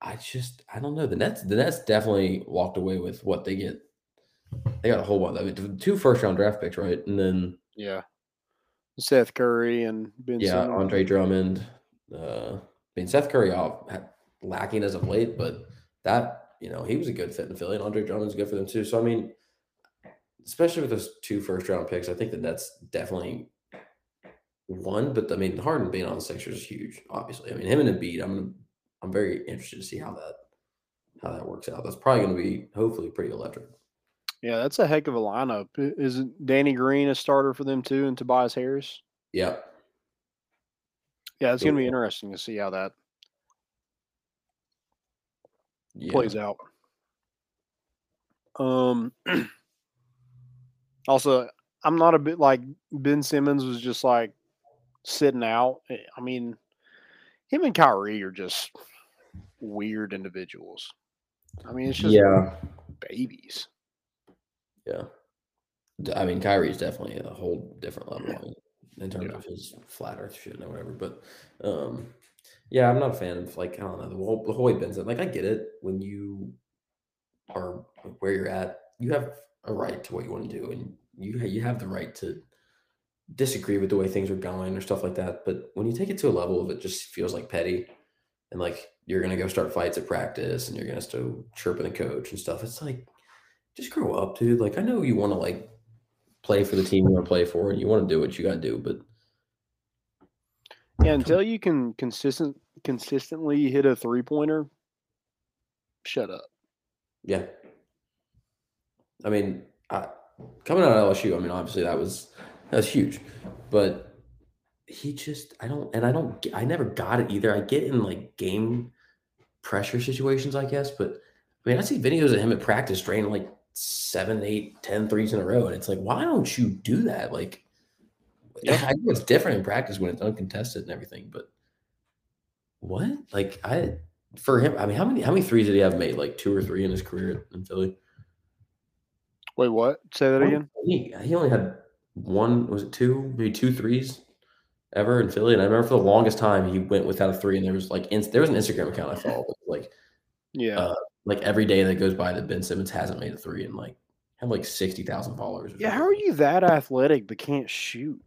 I just I don't know. The Nets the Nets definitely walked away with what they get. They got a whole bunch. I mean, two first round draft picks, right? And then Yeah. Seth Curry and Ben Yeah. Andre Drummond. Uh, I mean, Seth Curry off lacking as of late, but that you know he was a good fit in Philly, and Andre Drummond's good for them too. So I mean, especially with those two first round picks, I think that that's definitely one. But I mean, Harden being on the Sixers is huge. Obviously, I mean him and Embiid. I'm gonna, I'm very interested to see how that how that works out. That's probably going to be hopefully pretty electric. Yeah, that's a heck of a lineup. Is Danny Green a starter for them too, and Tobias Harris? Yeah, Yeah, it's going to be interesting to see how that yeah. plays out. Um. also, I'm not a bit like Ben Simmons was just like sitting out. Eh, I mean, him and Kyrie are just weird individuals. I mean, it's just yeah, babies. yeah. I mean, Kyrie's definitely a whole different level in- terms Yeah. of his flat Earth shit or whatever. But um, yeah, I'm not a fan of like I don't know the whole the whole way Ben's like I get it when you are where you're at, you have a right to what you want to do, and you you have the right to disagree with the way things are going or stuff like that. But when you take it to a level of it just feels like petty, and like you're gonna go start fights at practice, and you're gonna start chirping the coach and stuff, it's like just grow up, dude. Like I know you want to like play for the team you want to play for, and you want to do what you got to do, but Yeah, until you can consistent consistently hit a three pointer, shut up. Yeah. I mean, I, coming out of LSU, I mean, obviously that was that was huge, but he just I don't and I don't get- I never got it either. I get in like game pressure situations, I guess, but I mean, I see videos of him at practice draining like seven, eight, ten threes in a row, and it's like, why don't you do that? Like, I know it's different in practice when it's uncontested and everything, but what? Like, I for him, I mean, how many how many threes did he have made? Like two or three in his career in Philly. Wait, what? Say that again. He, he only had one, was it two, maybe two threes ever in Philly. And I remember for the longest time he went without a three. And there was like, in, there was an Instagram account I followed, like, Yeah. uh, like every day that goes by that Ben Simmons hasn't made a three and like have like 60,000 followers. yeah, how are you that athletic but can't shoot?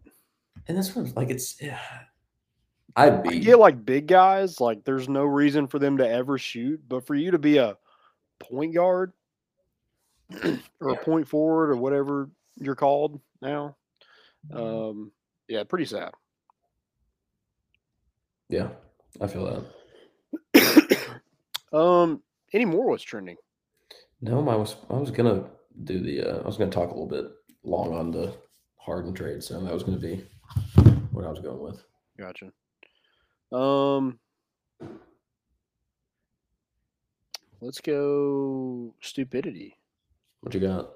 And that's what, like, it's, yeah. I'd I be, get like big guys, like there's no reason for them to ever shoot, but for you to be a point guard or a point forward or whatever you're called now, um, yeah, pretty sad. yeah, I feel that. um, any more was trending? No, I was, I was to do the, uh, I was to talk a little bit long on the Harden trade. So that was to be what I was going with. Gotcha. Um, let's go stupidity. What you got?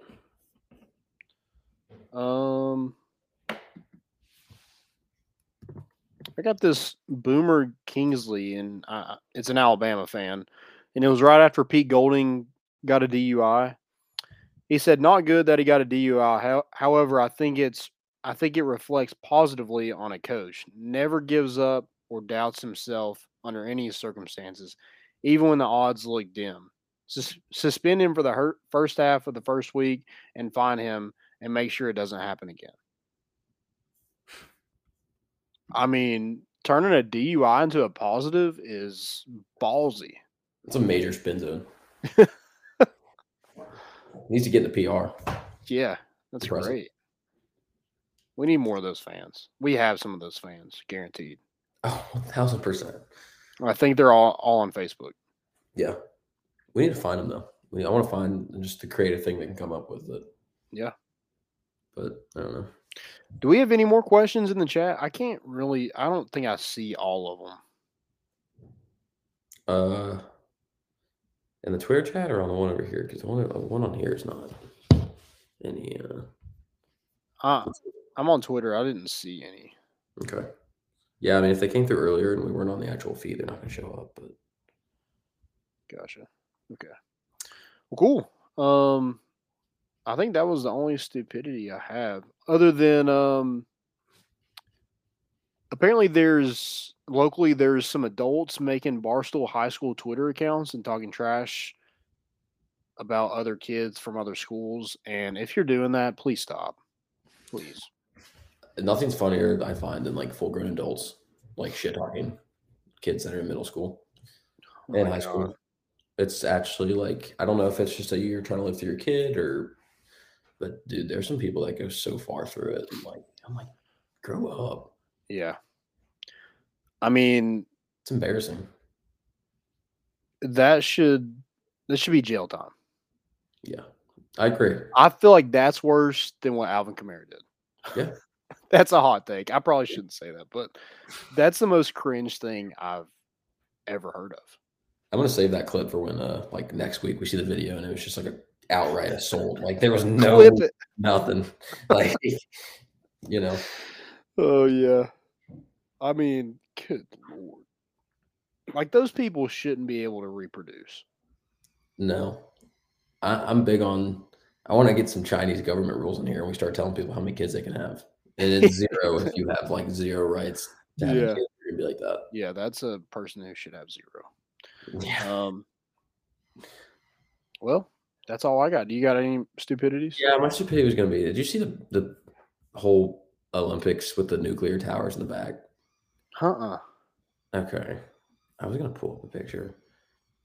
Um, I got this Boomer Kingsley, and uh, it's an Alabama fan, and it was right after Pete Golding got a DUI. He said, "Not good that he got a DUI. How, however, I think it's I think it reflects positively on a coach. Never gives up or doubts himself under any circumstances, even when the odds look dim. Sus- suspend him for the hurt first half of the first week and fine him and make sure it doesn't happen again. I mean, turning a DUI into a positive is ballsy. It's a major spin zone. Needs to get in the PR. Yeah, that's Impressive. great. We need more of those fans. We have some of those fans, guaranteed. Oh, one thousand percent. I think they're all all on Facebook. Yeah. We need to find them though. We, I want to find just the creative thing they can come up with it. Yeah. But I don't know. Do we have any more questions in the chat? I can't really. I don't think I see all of them. Uh in the Twitter chat or on the one over here? Because the one, the one on here is not any uh Uh, I'm on Twitter. I didn't see any. okay. Yeah, I mean if they came through earlier and we weren't on the actual feed, they're not gonna show up. But Gotcha. Okay. Well, cool. Um, I think that was the only stupidity I have, other than um. Apparently, there's locally there's some adults making Barstool High School Twitter accounts and talking trash about other kids from other schools. And if you're doing that, please stop. Please. nothing's funnier I find than like full grown adults like shit talking kids that are in middle school Oh and high school. It's actually like I don't know if it's just that you're trying to live through your kid or, but dude, there's some people that go so far through it. and, Like I'm like, grow up. Yeah. I mean, It's embarrassing. that should that should be jail time. Yeah, I agree. I feel like that's worse than what Alvin Kamara did. Yeah. that's a hot take. I probably shouldn't say that, but that's the most cringe thing I've ever heard of. I'm gonna save that clip for when uh like next week we see the video and it was just like a outright assault. Like there was no nothing. Like you know. Oh yeah. I mean, good lord. Like those people shouldn't be able to reproduce. No, I, I'm big on. I want to get some Chinese government rules in here, and we start telling people how many kids they can have, and it's zero if you have like zero rights. To have Yeah. kid, you're be like that. Yeah, that's a person who should have zero. Yeah, Um well, that's all I got. Do you got any stupidities? yeah. My stupidity was gonna be. Did you see the the whole Olympics with the nuclear towers in the back? Uh-uh. Okay, I was gonna pull up a picture.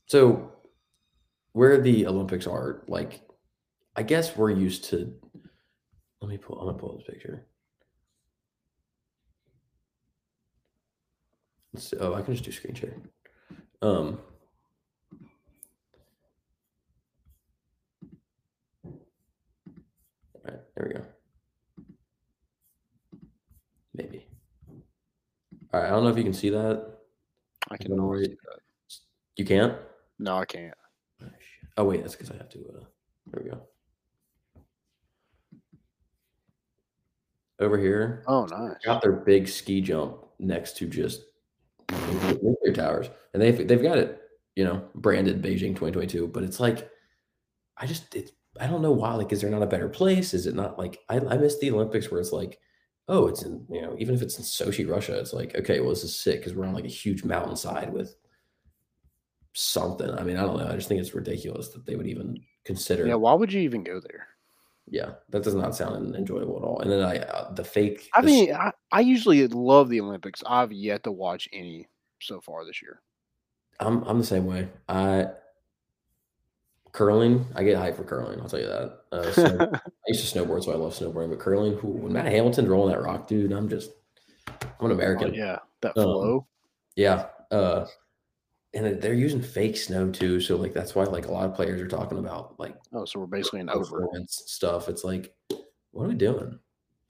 So, where the Olympics are, like, I guess we're used to. Let me pull. I'm gonna pull this picture. Let's. Oh, I can just do screen share. Um. All right, there we go. Maybe. All right, I don't know if you can see that. I can know not where see you- that. You can't. No, I can't. Oh. Oh wait, that's because I have to. Uh, there we go. Over here, Oh, nice. got their big ski jump next to just nuclear towers, and they've they've got it, you know, branded Beijing 2022. But it's like, I just it's I don't know why. Like, is there not a better place? Is it not like I I miss the Olympics where it's like, oh, it's in you know even if it's in Sochi, Russia, it's like okay, well this is sick because we're on like a huge mountainside with something. I mean, I don't know. I just think it's ridiculous that they would even consider. Yeah, why would you even go there? Yeah, that does not sound enjoyable at all. And then I uh, the fake. I the mean, I, I usually love the Olympics. I've yet to watch any so far this year. I'm I'm the same way. I curling. I get hyped for curling. I'll tell you that. Uh, snow- I used to snowboard, so I love snowboarding. But curling, who, when Matt Hamilton's rolling that rock, dude, I'm just I'm an Oh, American. yeah, that Um, flow. Yeah. Uh, and they're using fake snow too, so like that's why like a lot of players are talking about like Oh, so we're basically an over. stuff. It's like, what are we doing?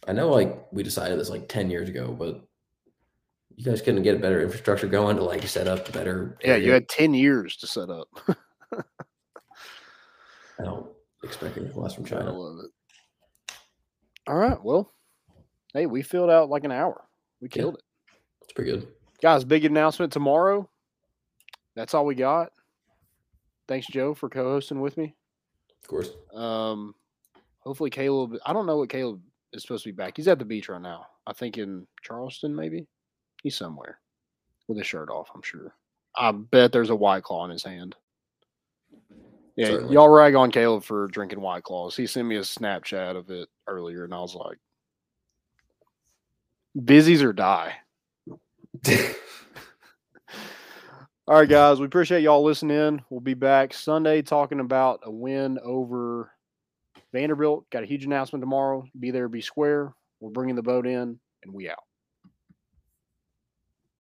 I know like we decided this like 10 years ago, but you guys couldn't get a better infrastructure going to like set up better. Yeah, you had 10 years to set up. I don't expect anything less from I China. love it. All right. Well, hey, we filled out like an hour. We Yeah. killed it. It's pretty good. Guys, big announcement tomorrow. That's all we got. Thanks, Joe, for co hosting with me. Of course. Um, hopefully, Caleb. I don't know what Caleb is supposed to be back. He's at the beach right now. I think in Charleston, maybe. He's somewhere with his shirt off. I'm sure. I bet there's a white claw in his hand. Yeah, Certainly. y'all rag on Caleb for drinking white claws. He sent me a Snapchat of it earlier, and I was like, "Busies or die." All right, guys, we appreciate y'all listening. We'll be back Sunday talking about a win over Vanderbilt. Got a huge announcement tomorrow. Be there, be square. We're bringing the boat in, and we out.